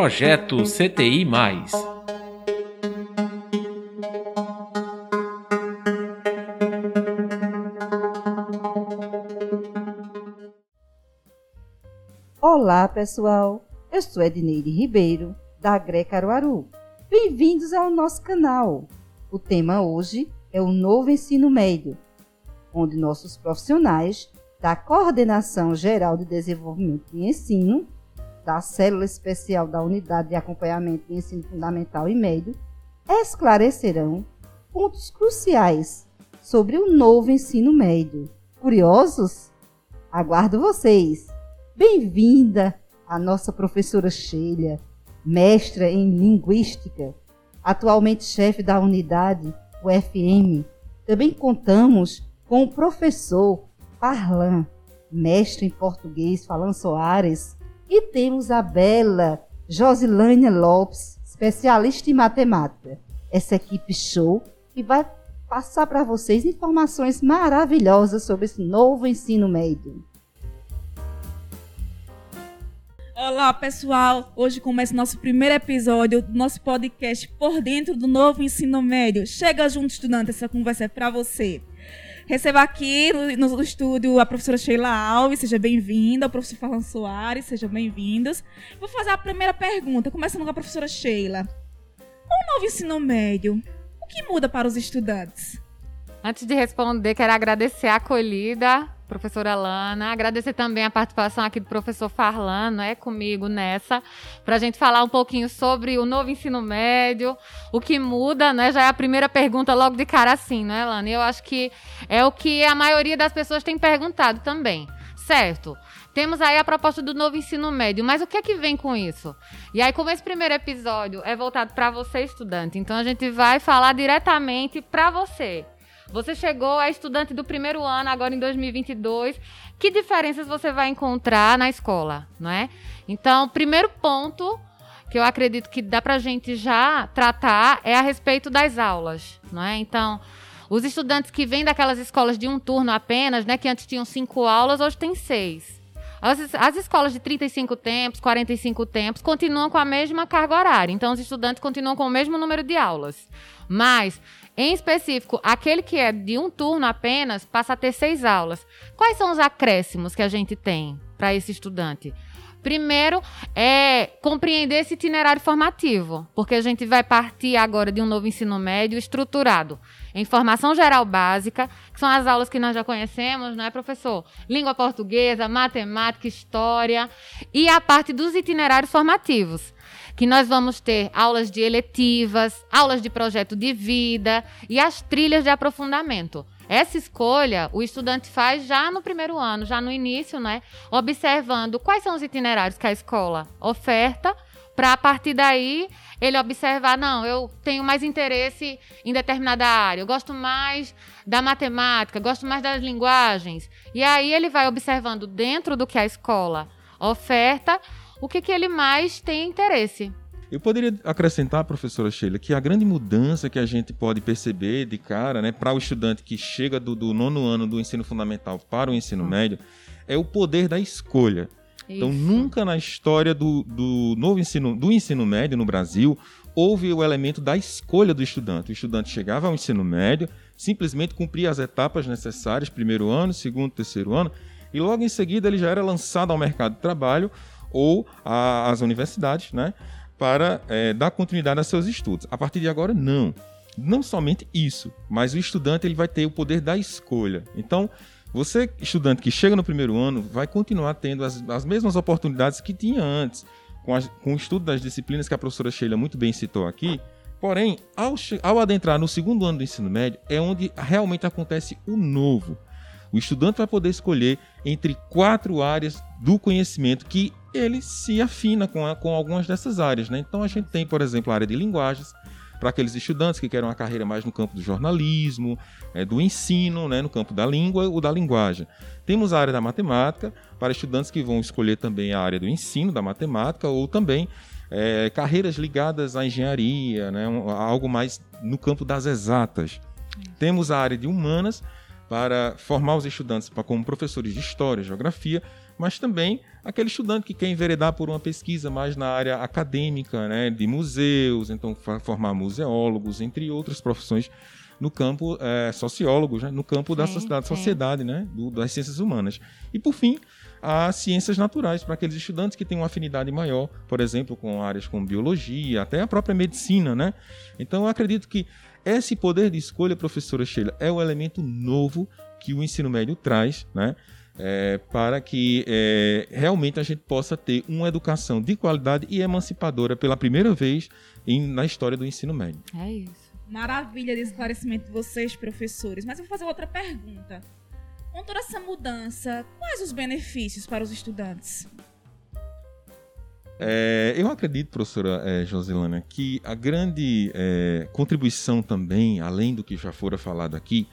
Projeto CTI. Olá, pessoal. Eu sou Edneide Ribeiro, da GRE Caruaru. Bem-vindos ao nosso canal. O tema hoje é o novo ensino médio, onde nossos profissionais da Coordenação Geral de Desenvolvimento e Ensino, da Célula Especial da Unidade de Acompanhamento de Ensino Fundamental e Médio, esclarecerão pontos cruciais sobre o novo ensino médio. Curiosos? Aguardo vocês! Bem-vinda a nossa professora Sheila, mestra em Linguística, atualmente chefe da unidade UFM. Também contamos com o professor Parlan, mestre em português, falando Soares. E temos a bela Josilânia Lopes, especialista em matemática. Essa equipe show que vai passar para vocês informações maravilhosas sobre esse novo ensino médio. Olá, pessoal! Hoje começa o nosso primeiro episódio do nosso podcast Por Dentro do Novo Ensino Médio. Chega junto, estudante, essa conversa é para você. Receba aqui no, no, estúdio a professora Sheila Alves, seja bem-vinda, o professor Fernando Soares, sejam bem-vindos. Vou fazer a primeira pergunta, começando com a professora Sheila. O novo ensino médio, o que muda para os estudantes? Antes de responder, quero agradecer a acolhida professora Lana. Agradecer também a participação aqui do professor Farlan, é comigo nessa, para a gente falar um pouquinho sobre o novo ensino médio, o que muda, né? Já é a primeira pergunta logo de cara assim, né, Lana? Eu acho que é o que a maioria das pessoas tem perguntado também. Certo. Temos aí a proposta do novo ensino médio, mas o que é que vem com isso? E aí, como esse primeiro episódio é voltado para você, estudante, então a gente vai falar diretamente para você. Você chegou, é estudante do primeiro ano, agora em 2022. Que diferenças você vai encontrar na escola, não é? Então, primeiro ponto que eu acredito que dá para a gente já tratar é a respeito das aulas, não é? Então, os estudantes que vêm daquelas escolas de um turno apenas, né, que antes tinham cinco aulas, hoje tem seis. As, as, escolas de 35 tempos, 45 tempos, continuam com a mesma carga horária. Então, os estudantes continuam com o mesmo número de aulas. Mas em específico, aquele que é de um turno apenas passa a ter seis aulas. Quais são os acréscimos que a gente tem para esse estudante? Primeiro é compreender esse itinerário formativo, porque a gente vai partir agora de um novo ensino médio estruturado em formação geral básica, que são as aulas que nós já conhecemos, não é, professor? Língua portuguesa, matemática, história, e a parte dos itinerários formativos que nós vamos ter aulas de eletivas, aulas de projeto de vida e as trilhas de aprofundamento. Essa escolha o estudante faz já no primeiro ano, já no início, né? Observando quais são os itinerários que a escola oferta, para a partir daí ele observar, não, eu tenho mais interesse em determinada área, eu gosto mais da matemática, gosto mais das linguagens. E aí ele vai observando dentro do que a escola oferta o que, que ele mais tem interesse. Eu poderia acrescentar, professora Sheila, que a grande mudança que a gente pode perceber de cara, né, para o estudante que chega do, do, nono ano do ensino fundamental para o ensino hum. médio, é o poder da escolha. Então, Isso. Então, nunca na história do, do novo ensino, do ensino médio no Brasil, houve o elemento da escolha do estudante. O estudante chegava ao ensino médio, simplesmente cumpria as etapas necessárias, primeiro ano, segundo, terceiro ano, e logo em seguida ele já era lançado ao mercado de trabalho ou às universidades, né, para é, dar continuidade a seus estudos. A partir de agora, não. Não somente isso, mas o estudante ele vai ter o poder da escolha. Então, você, estudante que chega no primeiro ano, vai continuar tendo as, as mesmas oportunidades que tinha antes, com, a, com o estudo das disciplinas que a professora Sheila muito bem citou aqui. Porém, ao, ao adentrar no segundo ano do ensino médio, é onde realmente acontece o novo. O estudante vai poder escolher entre quatro áreas do conhecimento que ele se afina com, a, com algumas dessas áreas. Né? Então a gente tem, por exemplo, a área de linguagens, para aqueles estudantes que querem uma carreira mais no campo do jornalismo, é, do ensino, né, no campo da língua ou da linguagem. Temos a área da matemática, para estudantes que vão escolher também a área do ensino da matemática, ou também é, carreiras ligadas à engenharia, né, algo mais no campo das exatas. Temos a área de humanas, para formar os estudantes para como professores de história, geografia, mas também aquele estudante que quer enveredar por uma pesquisa mais na área acadêmica, né, de museus, então formar museólogos, entre outras profissões no campo é, sociólogos, né, no campo sim, da, sociedade, sociedade né, do, das ciências humanas. E por fim, as ciências naturais para aqueles estudantes que têm uma afinidade maior, por exemplo, com áreas como biologia, até a própria medicina, né? Então eu acredito que esse poder de escolha, professora Sheila, é o elemento novo que o ensino médio traz, né? É, para que é, realmente a gente possa ter uma educação de qualidade e emancipadora pela primeira vez em, na história do ensino médio. É isso. Maravilha de esclarecimento de vocês, professores. Mas eu vou fazer outra pergunta. Com toda essa mudança, quais os benefícios para os estudantes? É, eu acredito, professora é, Josilana, que a grande é, contribuição também, além do que já fora falado aqui,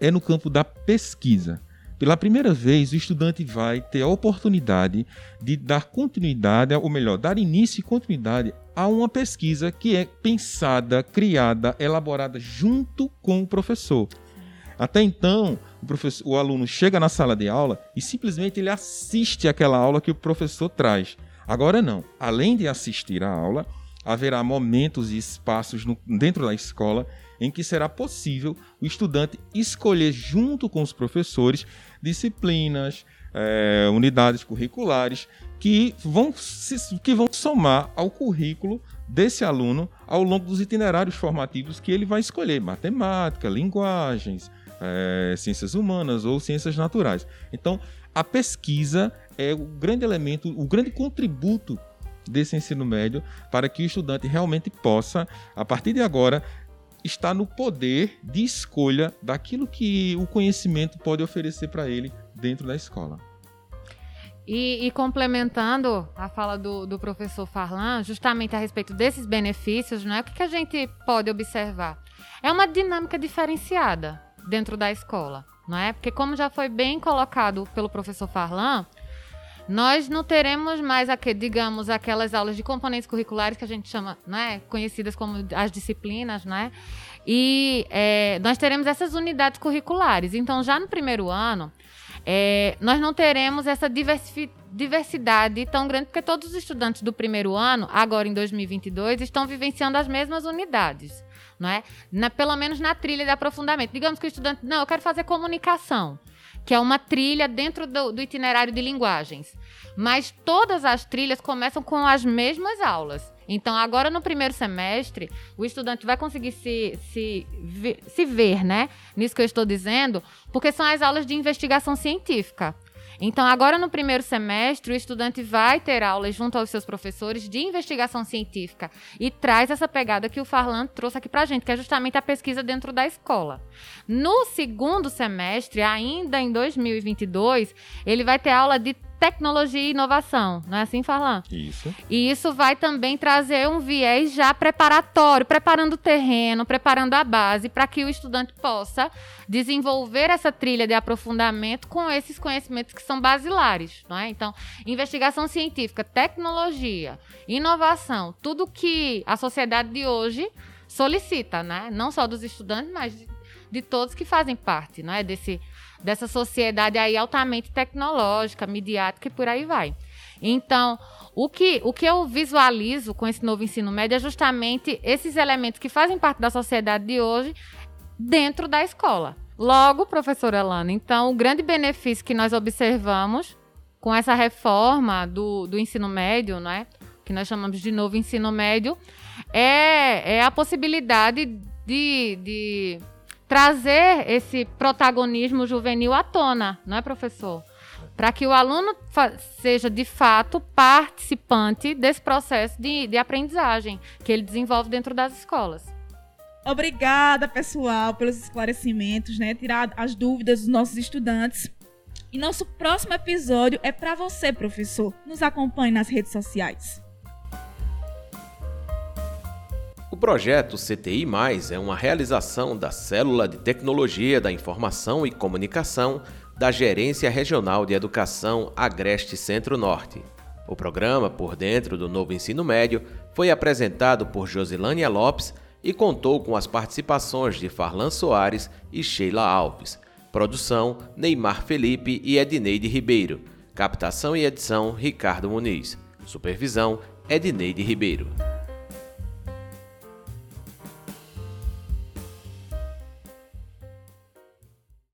é no campo da pesquisa. Pela primeira vez, o estudante vai ter a oportunidade de dar continuidade, ou melhor, dar início e continuidade a uma pesquisa que é pensada, criada, elaborada junto com o professor. Até então, o, o aluno chega na sala de aula e simplesmente ele assiste aquela aula que o professor traz. Agora não. Além de assistir a aula, haverá momentos e espaços no, dentro da escola em que será possível o estudante escolher, junto com os professores, disciplinas, é, unidades curriculares que vão, se, que vão somar ao currículo desse aluno ao longo dos itinerários formativos que ele vai escolher: matemática, linguagens, é, ciências humanas ou ciências naturais. Então, a pesquisa é o grande elemento, o grande contributo desse ensino médio para que o estudante realmente possa, a partir de agora, está no poder de escolha daquilo que o conhecimento pode oferecer para ele dentro da escola. E, e, complementando a fala do, do, professor Farlan, justamente a respeito desses benefícios, né, o que, que a gente pode observar? É uma dinâmica diferenciada dentro da escola, não é? Porque como já foi bem colocado pelo professor Farlan, nós não teremos mais, digamos, aquelas aulas de componentes curriculares que a gente chama, né, conhecidas como as disciplinas, né? E é, nós teremos essas unidades curriculares. Então, já no primeiro ano, é, nós não teremos essa diversidade tão grande, porque todos os estudantes do primeiro ano, agora em 2022, estão vivenciando as mesmas unidades. Não é? Na, pelo menos na trilha de aprofundamento. Digamos que o estudante, não, eu quero fazer comunicação que é uma trilha dentro do, do itinerário de linguagens. Mas todas as trilhas começam com as mesmas aulas. Então, agora no primeiro semestre, o estudante vai conseguir se, se, se ver, né? Nisso que eu estou dizendo, porque são as aulas de investigação científica. Então, agora no primeiro semestre, o estudante vai ter aulas junto aos seus professores de investigação científica e traz essa pegada que o Farlan trouxe aqui para a gente, que é justamente a pesquisa dentro da escola. No segundo semestre, ainda em 2022, ele vai ter aula de tecnologia e inovação, não é assim, Farlan? Isso. E isso vai também trazer um viés já preparatório, preparando o terreno, preparando a base para que o estudante possa desenvolver essa trilha de aprofundamento com esses conhecimentos que são basilares, não é? Então, investigação científica, tecnologia, inovação, tudo que a sociedade de hoje solicita, né? Não só dos estudantes, mas de, de todos que fazem parte, não é? Desse dessa sociedade aí altamente tecnológica, midiática e por aí vai. Então, o que, o que eu visualizo com esse novo ensino médio é justamente esses elementos que fazem parte da sociedade de hoje dentro da escola. Logo, professora Lana, então, o grande benefício que nós observamos com essa reforma do, do ensino médio, não é? que nós chamamos de novo ensino médio, é, é a possibilidade de, de trazer esse protagonismo juvenil à tona, não é, professor? Para que o aluno seja de fato participante desse processo de, de aprendizagem que ele desenvolve dentro das escolas. Obrigada, pessoal, pelos esclarecimentos, né? Tirar as dúvidas dos nossos estudantes. E nosso próximo episódio é para você, professor. Nos acompanhe nas redes sociais. O projeto CTI+, é uma realização da Célula de Tecnologia da Informação e Comunicação da Gerência Regional de Educação Agreste Centro-Norte. O programa, por dentro do novo ensino médio, foi apresentado por Josilânia Lopes e contou com as participações de Farlan Soares e Sheila Alves. Produção: Neymar Felipe e Edneide Ribeiro. Captação e edição Ricardo Muniz. Supervisão Edneide Ribeiro.